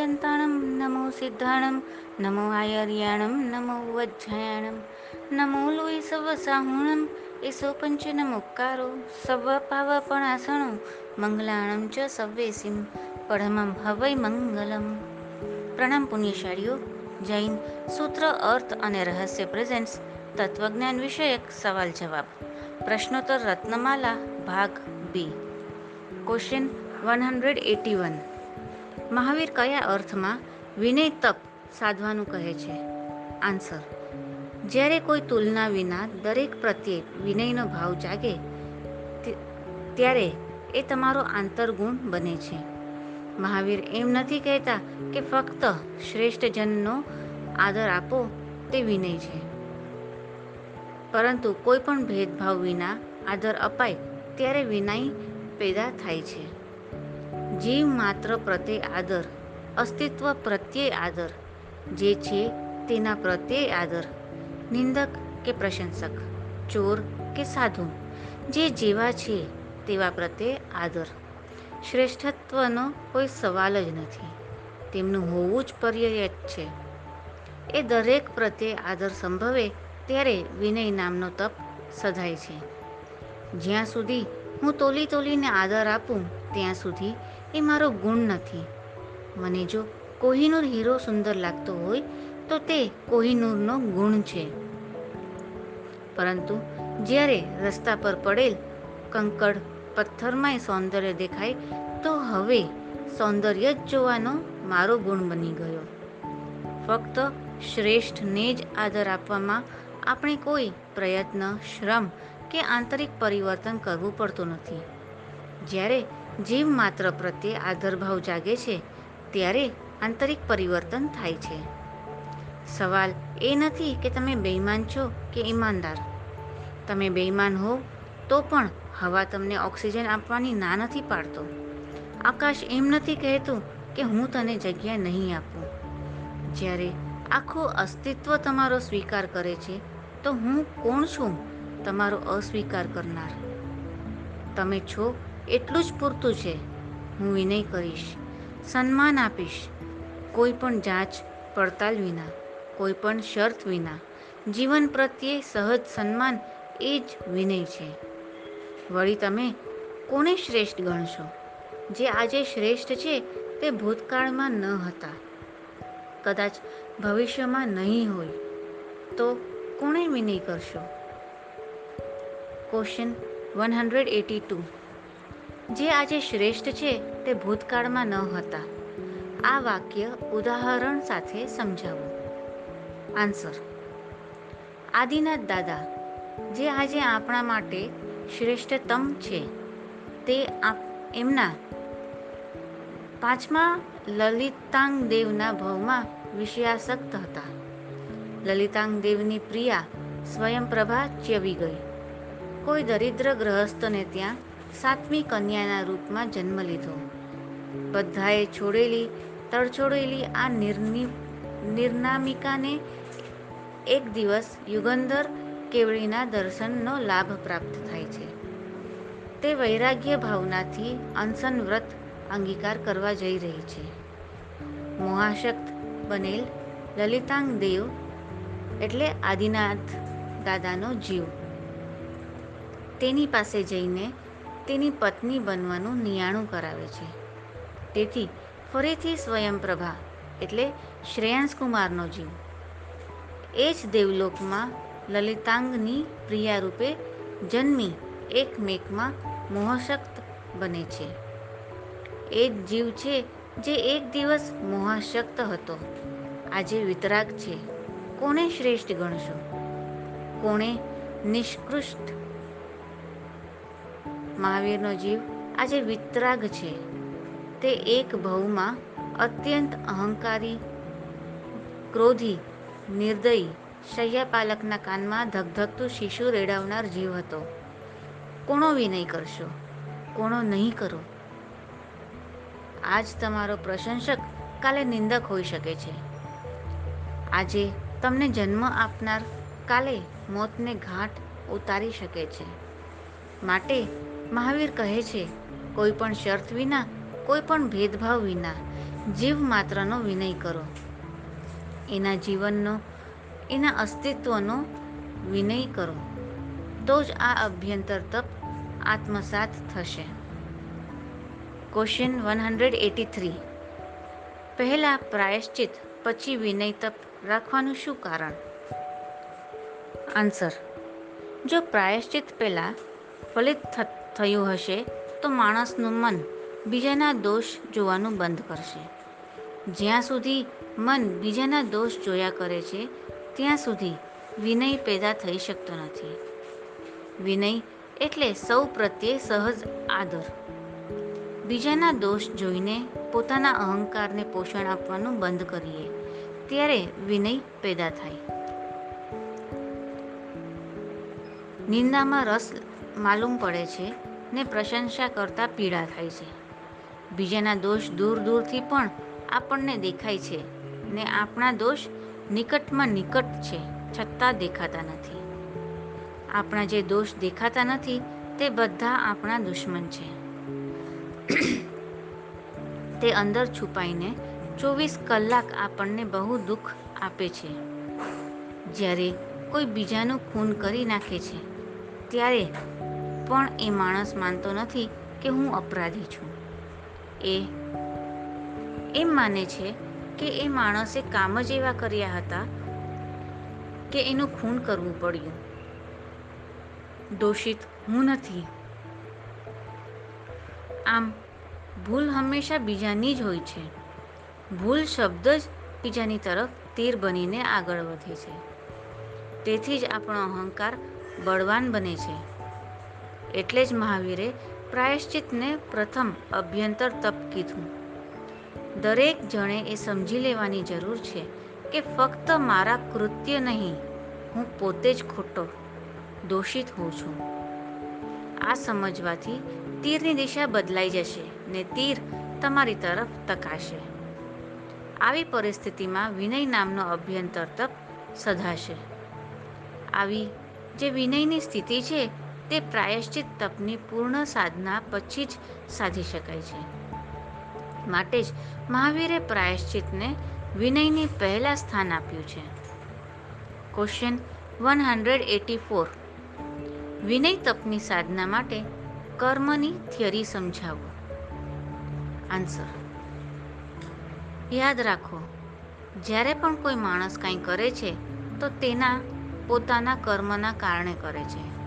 પર્યંતાણમ નમો સિદ્ધાણમ નમો આયર્યાણમ નમો વજ્જયાણમ નમો લોહી સવ સાહુણમ એસો પંચનમુક્કારો સવ પાવપણાસણો મંગલાણમ ચ સવ્વેસિમ પડમમ હવૈ મંગલમ પ્રણામ પુણ્યશાળીઓ જૈન સૂત્ર અર્થ અને રહસ્ય પ્રેઝન્ટ્સ તત્વજ્ઞાન વિષયક સવાલ જવાબ પ્રશ્નોત્તર રત્નમાલા ભાગ B question one hundred eighty one Mahavir કયા અર્થમાં વિનય તપ સાધવાનું કહે છે? આન્સર. જ્યારે કોઈ તુલના વિના દરેક પ્રત્યે વિનયનો ભાવ જાગે ત્યારે એ તમારો આંતરગુણ બને છે. મહાવીર એમ નથી કહેતા કે ફક્ત શ્રેષ્ઠ જનનો આદર આપો, તે વિનય છે. પરંતુ કોઈ પણ ભેદભાવ વિના આદર અપાય, ત્યારે વિનય પેદા થાય છે. જીવ માત્ર પ્રત્યે આદર, અસ્તિત્વ પ્રત્યે આદર, જે છે તેના પ્રત્યે આદર, નિંદક કે પ્રશંસક, ચોર કે સાધુ, જે જેવા છે તેવા પ્રત્યે આદર. શ્રેષ્ઠત્વનો કોઈ સવાલ જ નથી, તેમનું હોવું જ પર્યાયત છે. એ દરેક પ્રત્યે આદર સંભવે ત્યારે વિનય નામનો તપ સધાય છે. જ્યાં સુધી હું તોલી તોલીને આદર આપું, ત્યાં સુધી એ મારો ગુણ નથી. મને જો કોહિનૂર હીરો સુંદર લાગતો હોય, તો તે કોહિનૂરનો ગુણ છે. પરંતુ જ્યારે રસ્તા પર પડેલ કંકડ પથ્થરમાંય સૌંદર્ય દેખાય, તો હવે સૌંદર્ય જ જોવાનો મારો ગુણ બની ગયો. ફક્ત શ્રેષ્ઠને જ આદર આપવામાં આપણે કોઈ પ્રયત્ન, શ્રમ કે આંતરિક પરિવર્તન કરવું પડતું નથી. જ્યારે જીવ માત્ર પ્રત્યે આદરભાવ જાગે છે, ત્યારે આંતરિક પરિવર્તન થાય છે. સવાલ એ નથી કે તમે બેઈમાન છો કે ઈમાનદાર. તમે બેઈમાન હો તો પણ હવા તમને ઓક્સિજન આપવાની ના નથી પાડતો. આકાશ એમ નથી કહેતું કે હું તને જગ્યા નહીં આપું. જ્યારે આખું અસ્તિત્વ તમારો સ્વીકાર કરે છે, તો હું કોણ છું? તમારો અસ્વીકાર કરનાર. તમે છો એટલું જ પૂરતું છે. હું વિનય કરીશ. સન્માન આપીશ. કોઈ પણ જાંચ પડતાલ વિના, કોઈ પણ શર્ત વિના. જીવન પ્રત્યે સહજ સન્માન એ જ વિનય છે. વળી તમે કોને શ્રેષ્ઠ ગણશો? જે આજે શ્રેષ્ઠ છે તે ભૂતકાળમાં ન હતા. કદાચ ભવિષ્યમાં નહીં હોય. તો કોણે વિનય કરશો? Question one hundred eighty two જે આજે શ્રેષ્ઠ છે તે ભૂતકાળમાં ન હતા. આ વાક્ય ઉદાહરણ સાથે સમજાવો. આન્સર આદિનાથ દાદા, જે આજે આપણા માટે શ્રેષ્ઠતમ છે, તે એમના પાંચમા લલિતાંગ દેવના ભવમાં વિષયાસક્ત હતા. લલિતાંગ દેવની પ્રિયા સ્વયંપ્રભા ચવી ગઈ? કોઈ દરિદ્ર ગ્રહસ્થને ત્યાં સાતમી કન્યાના રૂપમાં જન્મ લીધો. બધાએ છોડેલી તડછોડેલી આ નિર્નિ, નિર્નામિકાને એક દિવસ યુગંધર કેવળીના દર્શનનો લાભ પ્રાપ્ત થાય છે. તે વૈરાગ્ય ભાવનાથી અનશન વ્રત અંગીકાર કરવા જઈ રહી છે. મહાશક્ત બનેલ લલિતાંગ દેવ એટલે આદિનાથ દાદાનો જીવ. તેની પાસે જઈને તેની પત્ની બનવાનું નિયાણું કરાવે છે. તેથી ફરીથી સ્વયંપ્રભા, એટલે શ્રેયાંશકુમારનો જીવ. એ જ દેવલોકમાં લલિતાંગની પ્રિયા રૂપે જન્મી એકમેકમાં મોહશક્ત બને છે. એ જ જીવ છે જે એક દિવસ મોહાશક્ત હતો. આજે વિતરાગ છે. કોને શ્રેષ્ઠ ગણશો? કોણે નિષ્કૃષ્ટ મહાવીરનો જીવ આજે વિતરાગ છે. તે એક ભવમાં અત્યંત અહંકારી, ક્રોધી, નિર્દયી શૈયાપાલકના કાનમાં ધગધગતું શિશુ રેડાવનાર જીવ હતો. કોણો વિનય કરશો, કોણો નહીં કરો. આજ તમારો પ્રશંસક કાલે નિંદક હોઈ શકે છે. આજે તમને જન્મ આપનાર કાલે મોતને ઘાટ ઉતારી શકે છે. માટે મહાવીર કહે છે, કોઈ પણ શર્ત વિના, કોઈ પણ ભેદભાવ વિના, જીવ માત્રનો વિનય કરો. એના જીવનનો, એના અસ્તિત્વનો વિનય કરો. તો જ આ અભ્યંતર તપ આત્મસાત થશે. Question one hundred eighty three પહેલાં પ્રાયશ્ચિત, પછી વિનય તપ રાખવાનું શું કારણ? આન્સર જો પ્રાયશ્ચિત પહેલાં, ફલિત થયું હશે, તો માણસનું મન બીજાના દોષ જોવાનું બંધ કરશે. જ્યાં સુધી મન બીજાના દોષ જોયા કરે છે, ત્યાં સુધી વિનય પેદા થઈ શકતો નથી. વિનય એટલે સૌ પ્રત્યે સહજ આદર. બીજાના દોષ જોઈને પોતાના અહંકારને પોષણ આપવાનું બંધ કરીએ, ત્યારે વિનય પેદા થાય. નિંદામાં રસ માલુમ પડે છે ને પ્રશંસા કરતાં પીડા થાય છે. બીજાના દોષ દૂર દૂરથી પણ આપણને દેખાય છે ને આપણા દોષ નિકટમાં નિકટ છે, છતાં દેખાતા નથી. આપણા જે દોષ દેખાતા નથી, તે બધા આપણા દુશ્મન છે. તે અંદર છુપાઈને ચોવીસ કલાક આપણને બહુ દુઃખ આપે છે. જ્યારે કોઈ બીજાનું ખૂન કરી નાખે છે, ત્યારે પણ એ માણસ માનતો નથી કે હું અપરાધી છું. એ એમ માને છે કે એ માણસે કામ જ એવા કર્યા હતા કે એનું ખૂન કરવું પડ્યું. દોષિત હું નથી. આમ ભૂલ હંમેશા બીજાની જ હોય છે. ભૂલ શબ્દ જ બીજાની તરફ તીર બનીને આગળ વધે છે. તેથી જ આપણો અહંકાર બળવાન બને છે. એટલે જ મહાવીરે પ્રાયશ્ચિતને પ્રથમ અભ્યંતર તપ કીધું. દરેક જણે એ સમજી લેવાની જરૂર છે કે ફક્ત મારા કૃત્ય નહીં, હું પોતે જ ખોટો, દોષિત હોઉં છું. આ સમજવાથી તીરની દિશા બદલાઈ જશે ને તીર તમારી તરફ તકાશે. આવી પરિસ્થિતિમાં વિનય નામનો અભ્યંતર તપ સધાશે. આવી જે વિનયની સ્થિતિ છે તે પ્રાયશ્ચિત તપની પૂર્ણ સાધના પછી જ સાધી શકાય છે. માટે જ મહાવીરે પ્રાયશ્ચિતને વિનયની પહેલા સ્થાન આપ્યું છે. Question one hundred eighty four વિનય તપની સાધના માટે કર્મની થિયરી સમજાવો. આન્સર યાદ રાખો, જ્યારે પણ કોઈ માણસ કંઈ કરે છે, તો તેના પોતાના કર્મના કારણે કરે છે.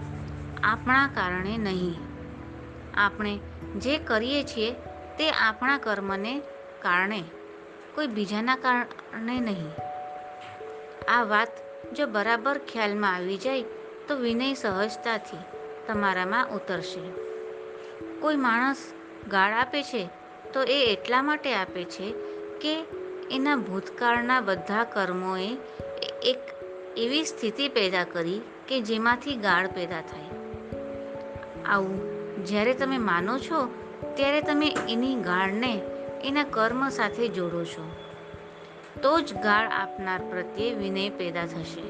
આપણા કારણે નહીં. આપણે જે કરીએ છીએ તે આપણા કર્મને કારણે, કોઈ બીજાના કારણે નહીં. આ વાત જો બરાબર ખ્યાલમાં આવી જાય તો વિનય સહજતાથી તમારામાં ઉતરશે. કોઈ માણસ ગાળ આપે છે તો એ એટલા માટે આપે છે કે એના ભૂતકાળના બધા કર્મોએ એક એવી સ્થિતિ પેદા કરી કે જેમાંથી ગાળ પેદા થાય. આવું. જ્યારે તમે માનો છો, ત્યારે તમે એની ગાળને એના કર્મ સાથે જોડો છો. તો જ ગાળ આપનાર પ્રત્યે વિનય પેદા થશે.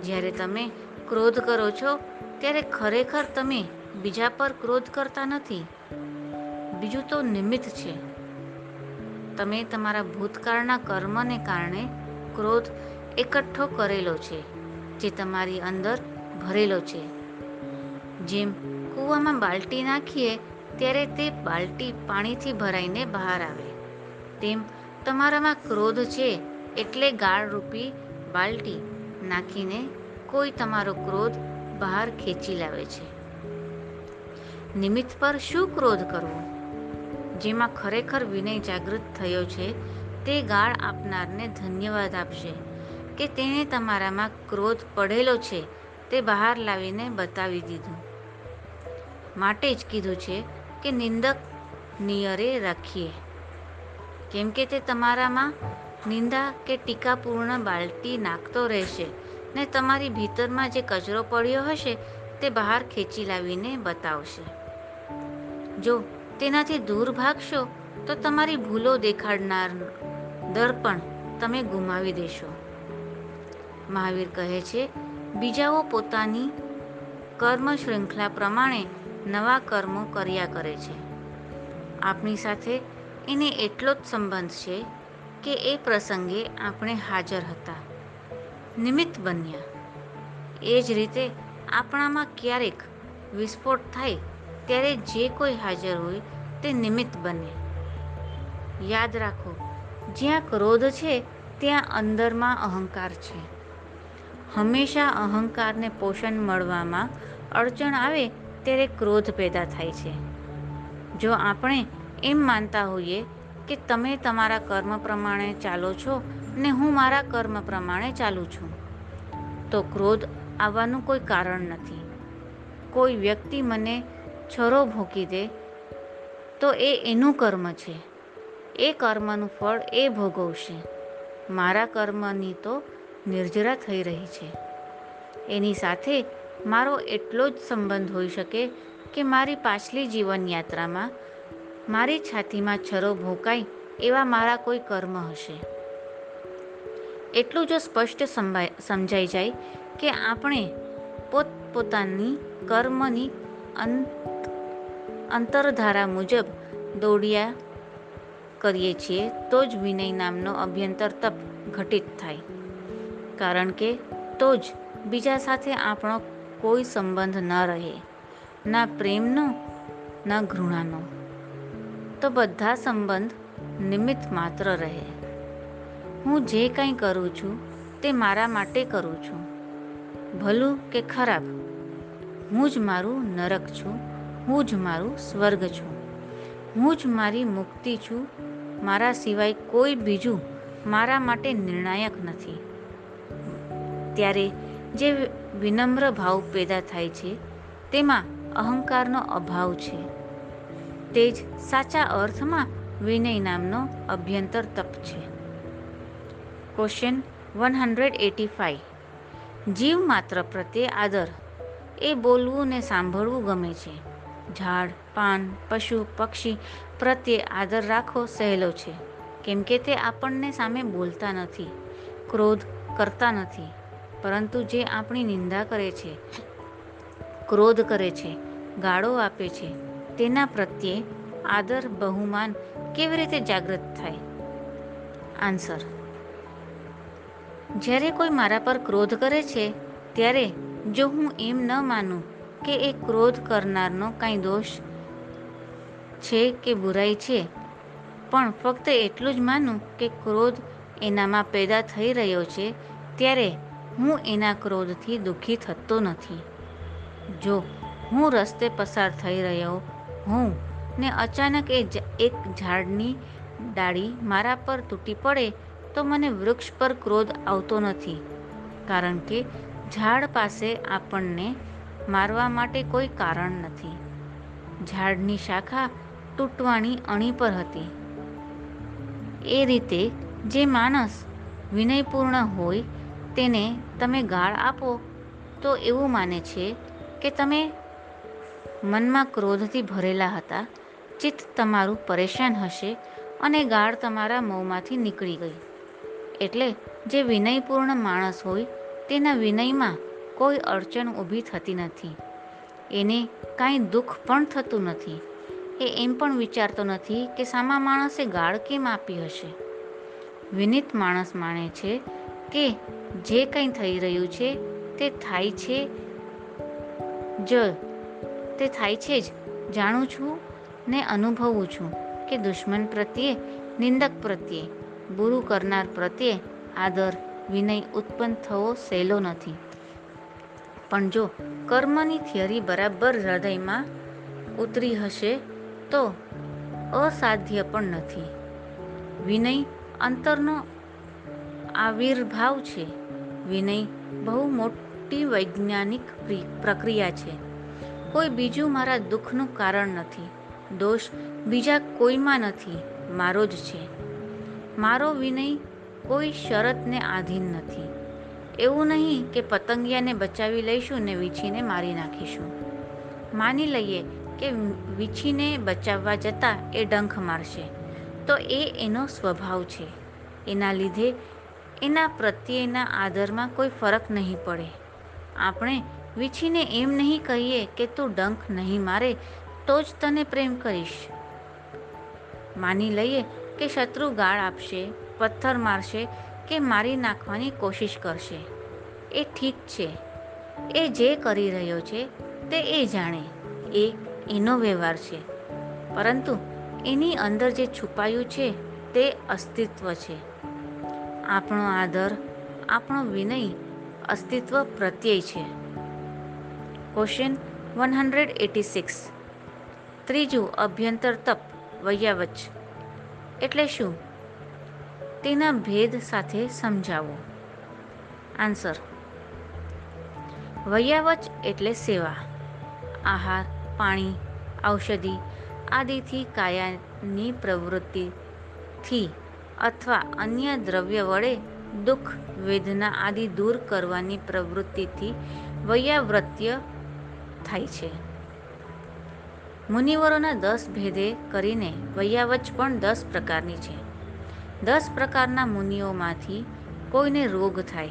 જ્યારે તમે ક્રોધ કરો છો, ત્યારે ખરેખર તમે બીજા પર ક્રોધ કરતા નથી. બીજું તો નિમિત્ત છે. તમે તમારા ભૂતકાળના કર્મને કારણે ક્રોધ એકઠો કરેલો છે, જે તમારી અંદર ભરેલો છે. જેમ કૂવામાં બાલટી નાખીએ, ત્યારે તે બાલટી પાણીથી ભરાઈને બહાર આવે. તેમ તમારામાં ક્રોધ છે, એટલે ગાળરૂપી બાલટી નાખીને કોઈ તમારો ક્રોધ બહાર ખેંચી લાવે છે. નિમિત્ત પર શું ક્રોધ કરવો? જેમાં ખરેખર વિનય જાગૃત થયો છે, તે ગાળ આપનારને ધન્યવાદ આપશે કે તેણે તમારામાં ક્રોધ પડેલો છે, તે બહાર લાવીને બતાવી દીધું. માટે જ કીધું છે કે નિંદક નિયરે રાખીએ. કેમ કે તે તમારામાં નિંદા કે ટીકાપૂર્ણ બાલટી નાખતો રહેશે ને તમારી ભીતરમાં જે કચરો પડ્યો હશે તે બહાર ખેંચી લાવીને બતાવશે. જો તેનાથી દૂર ભાગશો, તો તમારી ભૂલો દેખાડનાર દર્પણ તમે ગુમાવી દેશો. મહાવીર કહે છે, બીજાઓ પોતાની કર્મ શૃંખલા પ્રમાણે નવા કર્મો કર્યા કરે છે. આપણી સાથે એને એટલો જ સંબંધ છે કે એ પ્રસંગે આપણે હાજર હતા. નિમિત્ત બન્યા. એ જ રીતે આપણામાં ક્યારેક વિસ્ફોટ થાય ત્યારે જે કોઈ હાજર હોય તે નિમિત્ત બને. યાદ રાખો, જ્યાં ક્રોધ છે ત્યાં અંદરમાં અહંકાર છે. હંમેશા અહંકારને પોષણ મળવામાં અડચણ આવે ત્યારે ક્રોધ પેદા થાય છે. જો આપણે એમ માનતા હોઈએ કે તમે તમારા કર્મ પ્રમાણે ચાલો છો ને હું મારા કર્મ પ્રમાણે ચાલું છું, તો ક્રોધ આવવાનું કોઈ કારણ નથી. કોઈ વ્યક્તિ મને છરો ભોંકી દે, તો એ એનું કર્મ છે. એ કર્મનું ફળ એ ભોગવશે. મારા કર્મની તો નિર્જરા થઈ રહી છે. એની સાથે મારો એટલો જ સંબંધ હોઈ શકે કે મારી પાછલી જીવનયાત્રામાં મારી છાતીમાં છરો ભોંકાય એવા મારા કોઈ કર્મ હશે? એટલું જો સ્પષ્ટ સમજાઈ જાય કે આપણે પોતપોતાની કર્મની અંતરધારા મુજબ દોડ્યા કરીએ છીએ તો જ વિનય નામનો અભ્યંતર તપ ઘટિત થાય. કારણ કે તો જ બીજા સાથે આપણો કોઈ સંબંધ ન રહે, ના પ્રેમનો, ના ઘૃણાનો. તો બધા સંબંધ નિમિત્ત માત્ર રહે. હું જે કંઈ કરું છું, તે મારા માટે કરું છું. ભલું કે ખરાબ, હું જ મારું નરક છું, હું જ મારું સ્વર્ગ છું. હું જ મારી મુક્તિ છું, મારા સિવાય કોઈ બીજું મારા માટે નિર્ણાયક નથી. ત્યારે જે વિનમ્ર ભાવ પેદા થાય છે. તેમાં અહંકારનો અભાવ છે. તે જ સાચા અર્થમાં વિનય નામનો અભ્યંતર તપ છે. Question one hundred eighty five જીવ માત્ર પ્રત્યે આદર. એ બોલવું ને સાંભળવું ગમે છે. ઝાડ, પાન, પશુ, પક્ષી પ્રત્યે આદર રાખવો સહેલો છે. કેમ કે તે આપણને સામે બોલતા નથી, ક્રોધ કરતા નથી. પરંતુ જે આપણી નિંદા કરે છે, ક્રોધ કરે છે, ગાળો આપે છે, તેના પ્રત્યે આદર બહુમાન કેવી રીતે જાગૃત થાય? આન્સર જ્યારે કોઈ મારા પર ક્રોધ કરે છે, ત્યારે જો હું એમ ન માનું કે એ ક્રોધ કરનારનો કાંઈ દોષ છે કે બુરાઈ છે, પણ ફક્ત એટલું જ માનું કે ક્રોધ એનામાં પેદા થઈ રહ્યો છે, ત્યારે હું એના ક્રોધથી દુઃખી થતો નથી. જો હું રસ્તે પસાર થઈ રહ્યો હું ને અચાનક એ એક ઝાડની ડાળી મારા પર તૂટી પડે તો મને વૃક્ષ પર ક્રોધ આવતો નથી. કારણ કે ઝાડ પાસે આપણને મારવા માટે કોઈ કારણ નથી. ઝાડની શાખા તૂટવાની અણી પર હતી. એ રીતે જે માણસ વિનયપૂર્ણ હોય તેને તમે ગાળ આપો, તો એવું માને છે કે તમે મનમાં ક્રોધથી ભરેલા હતા, ચિત્ત તમારું પરેશાન હશે અને ગાળ તમારા મોંમાંથી નીકળી ગઈ. એટલે જે વિનયપૂર્ણ માણસ હોય, તેના વિનયમાં કોઈ અડચણ ઊભી થતી નથી. એને કાંઈ દુઃખ પણ થતું નથી. એ એમ પણ વિચારતો નથી કે સામા માણસે ગાળ કેમ આપી હશે? વિનિત માણસ માણે છે કે જે કંઈ થઈ રહ્યું છે, તે થાય છે જ. તે થાય છે જ. જાણું છું ને અનુભવું છું કે દુશ્મન પ્રત્યે, નિંદક પ્રત્યે, બુરું કરનાર પ્રત્યે આદર, વિનય ઉત્પન્ન થવો સહેલો નથી. પણ જો કર્મની થિયરી બરાબર હૃદયમાં ઉતરી હશે, તો અસાધ્ય પણ નથી. વિનય અંતરનો આવિર્ભાવ છે. વિનય બહુ મોટી વૈજ્ઞાનિક પ્રક્રિયા છે. કોઈ બીજું મારા દુઃખનું કારણ નથી. દોષ બીજા કોઈમાં નથી. મારો જ છે. મારો વિનય કોઈ શરતને આધીન નથી. એવું નહીં કે પતંગિયાને બચાવી લઈશું ને વીછીને મારી નાખીશું. માની લઈએ કે વીછીને બચાવવા જતાં એ ડંખ મારશે. તો એ એનો સ્વભાવ છે. એના લીધે એના પ્રત્યેના આદરમાં કોઈ ફરક નહીં પડે. આપણે વીછીને એમ નહીં કહીએ કે તું ડંખ નહીં મારે, તો જ તને પ્રેમ કરીશ. માની લઈએ કે શત્રુ ગાળ આપશે, પથ્થર મારશે કે મારી નાખવાની કોશિશ કરશે. એ ઠીક છે. એ જે કરી રહ્યો છે, તે એ જાણે. એ એનો વ્યવહાર છે. પરંતુ એની અંદર જે છુપાયું છે, તે અસ્તિત્વ છે. આપણો આદર, આપણો વિનય અસ્તિત્વ પ્રત્યય છે. Question one hundred eighty six ત્રીજું અભ્યંતર તપ, વૈયાવચ. એટલે શું? તેના ભેદ સાથે સમજાવો. આન્સર વૈયાવચ એટલે સેવા, આહાર, પાણી, ઔષધિ આદિથી કાયાની પ્રવૃત્તિથી અથવા અન્ય દ્રવ્ય વડે દુઃખ, વેદના આદિ દૂર કરવાની પ્રવૃત્તિથી વૈયાવૃત્ય થાય છે. મુનિવરોના દસ ભેદે કરીને વૈયાવચ પણ દસ પ્રકારની છે. દસ પ્રકારના મુનિઓમાંથી કોઈને રોગ થાય,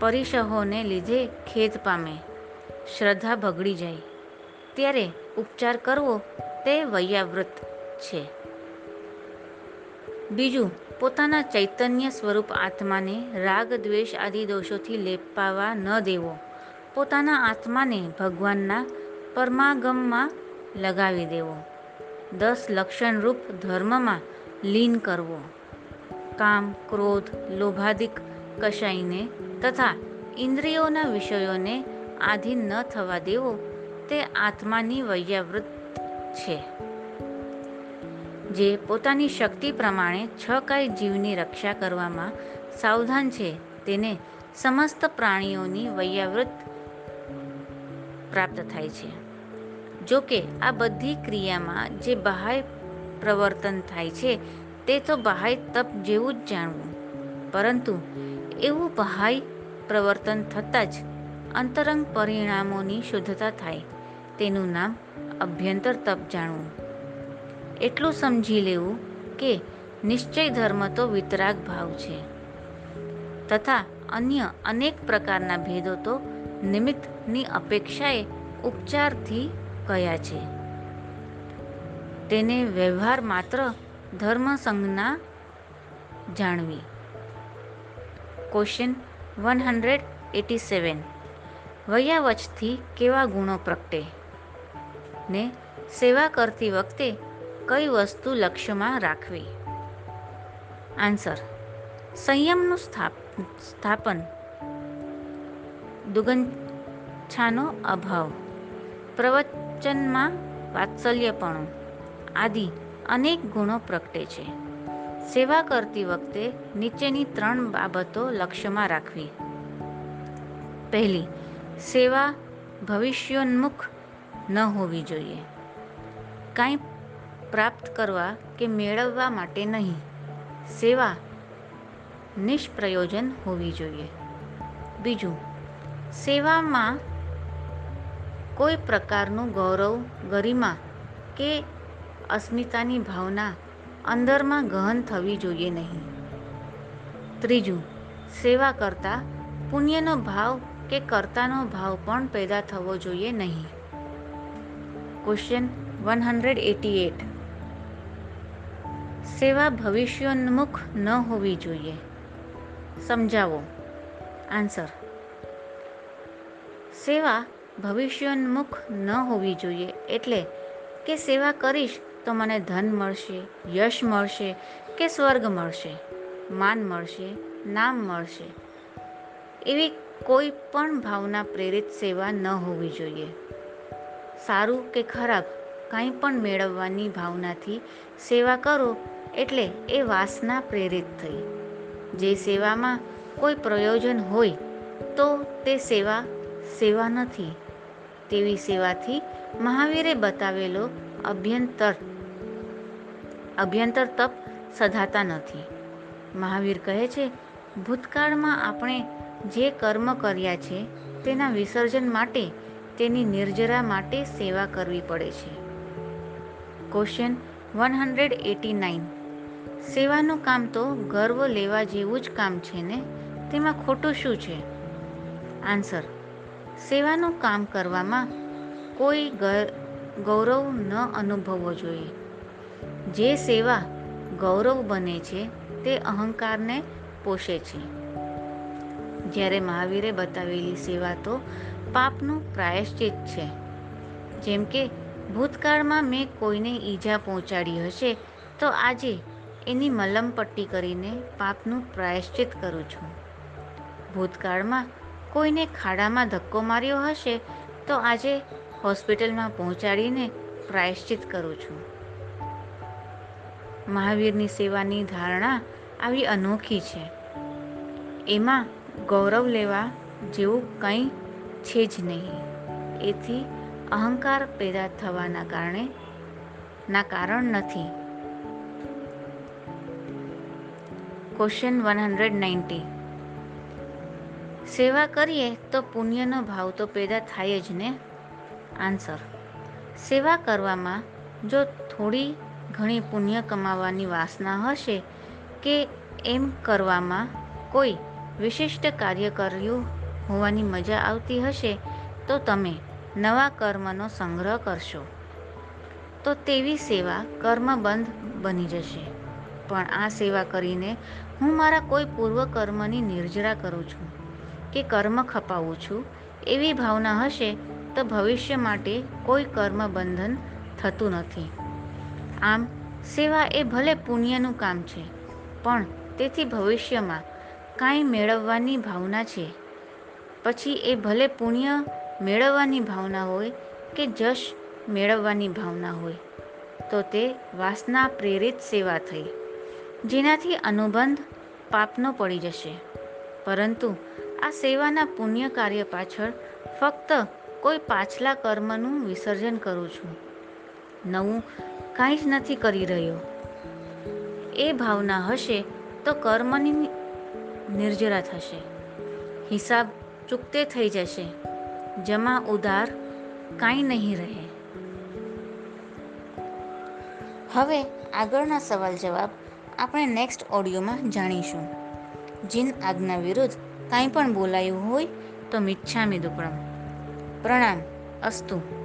પરિસહોને લીધે ખેદ પામે, શ્રદ્ધા બગડી જાય, ત્યારે ઉપચાર કરવો તે વૈયાવૃત છે. બીજું, પોતાના ચૈતન્ય સ્વરૂપ આત્માને રાગ, દ્વેષ આદિ દોષોથી લેપાવા ન દેવો. પોતાના આત્માને ભગવાનના પરમાગમમાં લગાવી દેવો. દસ લક્ષણરૂપ ધર્મમાં લીન કરવો. કામ, ક્રોધ, લોભાદિક કશાયને તથા ઇન્દ્રિયોના વિષયોને આધીન ન થવા દેવો તે આત્માની વૈયાવૃત છે. જે પોતાની શક્તિ પ્રમાણે છ કાય જીવની રક્ષા કરવામાં સાવધાન છે, તેને સમસ્ત પ્રાણીઓની વૈયાવૃત પ્રાપ્ત થાય છે. જો કે, આ બધી ક્રિયામાં જે બહાય પ્રવર્તન થાય છે, તે તો બહાય તપ જેવું જ જાણવું. પરંતુ એવું બહાય પ્રવર્તન થતાં જ અંતરંગ પરિણામોની શુદ્ધતા થાય. તેનું નામ અભ્યંતર તપ જાણવું. એટલું સમજી લેવું કે નિશ્ચય ધર્મ તો વિતરાગ ભાવ છે. તથા અન્ય અનેક પ્રકારના ભેદો તો નિમિત્તની અપેક્ષાએ ઉપચારથી કયા છે. તેને વ્યવહાર માત્ર ધર્મ સંજ્ઞા જાણવી. Question one hundred eighty seven વયાવચથી કેવા ગુણો પ્રગટે? ને સેવા કરતી વખતે કઈ વસ્તુ લક્ષ્યમાં રાખવી? આન્સર સંયમનું સ્થાપ, સ્થાપન. દુગંછાનો અભાવ. પ્રવચનમાં વાત્સલ્યપણું. આદિ અનેક ગુણો પ્રગટે છે. સેવા કરતી વખતે નીચેની ત્રણ બાબતો લક્ષ્યમાં રાખવી. પહેલી, સેવા ભવિષ્યોન્મુખ ન હોવી જોઈએ. કાંઈ પ્રાપ્ત કરવા કે મેળવવા માટે નહીં. સેવા નિષ્પ્રયોજન હોવી જોઈએ. બીજું, સેવામાં કોઈ પ્રકારનું ગૌરવ, ગરિમા કે અસ્મિતાની ભાવના અંદરમાં ગહન થવી જોઈએ નહીં. ત્રીજું, સેવા કરતાં પુણ્યનો ભાવ કે કર્તાનો ભાવ પણ પેદા થવો જોઈએ નહીં. Question one hundred eighty eight સેવા ભવિષ્યોન્મુખ ન હોવી જોઈએ. સમજાવો. આન્સર. સેવા ભવિષ્યોન્મુખ ન હોવી જોઈએ એટલે કે સેવા કરીશ તો મને ધન મળશે, યશ મળશે કે સ્વર્ગ મળશે, માન મળશે, નામ મળશે. એવી કોઈ પણ ભાવના પ્રેરિત સેવા ન હોવી જોઈએ. સારું કે ખરાબ કાંઈ પણ મેળવવાની ભાવનાથી સેવા કરો એટલે એ વાસના પ્રેરિત થઈ. જે સેવામાં કોઈ પ્રયોજન હોય, તો તે સેવા સેવા નથી. તેવી સેવાથી મહાવીરે બતાવેલો અભ્યંતર અભ્યંતર તપ સધાતા નથી. મહાવીર કહે છે, ભૂતકાળમાં આપણે જે કર્મ કર્યા છે, તેના વિસર્જન માટે, તેની નિર્જરા માટે સેવા કરવી પડે છે. Question one hundred eighty nine સેવાનું કામ તો ગર્વ લેવા જેવું જ કામ છે ને? તેમાં ખોટું શું છે? આન્સર સેવાનું કામ કરવામાં કોઈ ગૌરવ ન અનુભવવો જોઈએ. જે સેવા ગૌરવ બને છે, તે અહંકારને પોષે છે. જ્યારે મહાવીરે બતાવેલી સેવા તો પાપનું પ્રાયશ્ચિત છે. જેમ કે, ભૂતકાળમાં મેં કોઈને ઈજા પહોંચાડી હશે, તો આજે એની મલમ પટ્ટી કરીને પાપનું પ્રાયશ્ચિત કરું છું. ભૂતકાળમાં કોઈને ખાડામાં ધક્કો માર્યો હશે તો આજે હોસ્પિટલમાં પહોંચાડીને પ્રાયશ્ચિત કરું છું. મહાવીરની સેવાની ધારણા આવી અનોખી છે. એમાં ગૌરવ લેવા જેવું કંઈ છે જ નહીં. એથી અહંકાર પેદા થવાના કારણે, ના કારણ નથી. ક્વેશ્ચન વન હંડ્રેડ નાઇન્ટી સેવા કરીએ તો પુણ્યનો ભાવ તો પેદા થાય જ ને? આન્સર સેવા કરવામાં જો થોડી ઘણી પુણ્ય કમાવાની વાસના હશે કે એમ કરવામાં કોઈ વિશિષ્ટ કાર્ય કર્યું હોવાની મજા આવતી હશે, તો તમે નવા કર્મનો સંગ્રહ કરશો. તો તેવી સેવા કર્મબંધ બની જશે. પણ આ સેવા કરીને હું મારા કોઈ પૂર્વ કર્મની નિર્જરા કરું છું કે કર્મ ખપાવું છું, એવી ભાવના હશે તો ભવિષ્ય માટે કોઈ કર્મ બંધન થતું નથી. આમ, સેવા એ ભલે પુણ્યનું કામ છે, પણ તેથી ભવિષ્યમાં કાંઈ મેળવવાની ભાવના છે. પછી એ ભલે પુણ્ય મેળવવાની ભાવના હોય કે જશ મેળવવાની ભાવના હોય, તો તે વાસના પ્રેરિત સેવા થઈ. જેનાથી અનુબંધ પાપનો પડી જશે. પરંતુ આ સેવાના પુણ્ય કાર્ય પાછળ ફક્ત કોઈ પાછલા કર્મનું વિસર્જન કરું છું. નવું કાંઈ જ નથી કરી રહ્યો. એ ભાવના હશે તો કર્મની નિર્જરા થશે. હિસાબ ચૂકતે થઈ જશે. જમા ઉધાર કાંઈ નહીં રહે. હવે આગળના સવાલ જવાબ આપણે નેક્સ્ટ ઓડિયોમાં જાણીશું. જીન આજ્ઞા વિરુદ્ધ કાંઈ પણ બોલાયું હોય તો મિચ્છામી દુક્કડમ પ્રણામ, અસ્તુ.